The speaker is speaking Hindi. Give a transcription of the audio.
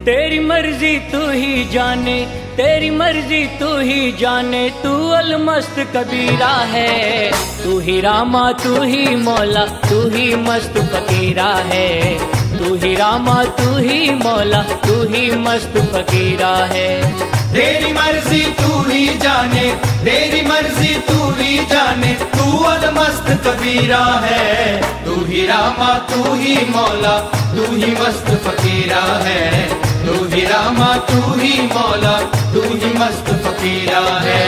तेरी मर्ज़ी तू ही जाने तेरी मर्ज़ी तू ही जाने तू अलमस्त कबीरा है तू ही रामा तू ही मौला तू ही मस्त फकीरा है तू ही रामा तू ही मौला तू ही मस्त फकीरा है तेरी मर्ज़ी तू ही जाने तेरी मर्ज़ी तू ही जाने तू अलमस्त कबीरा है तू ही रामा तू ही मौला तू ही मस्त फकीरा है तू ही रामा तू ही मौला तू ही मस्त फकीरा है।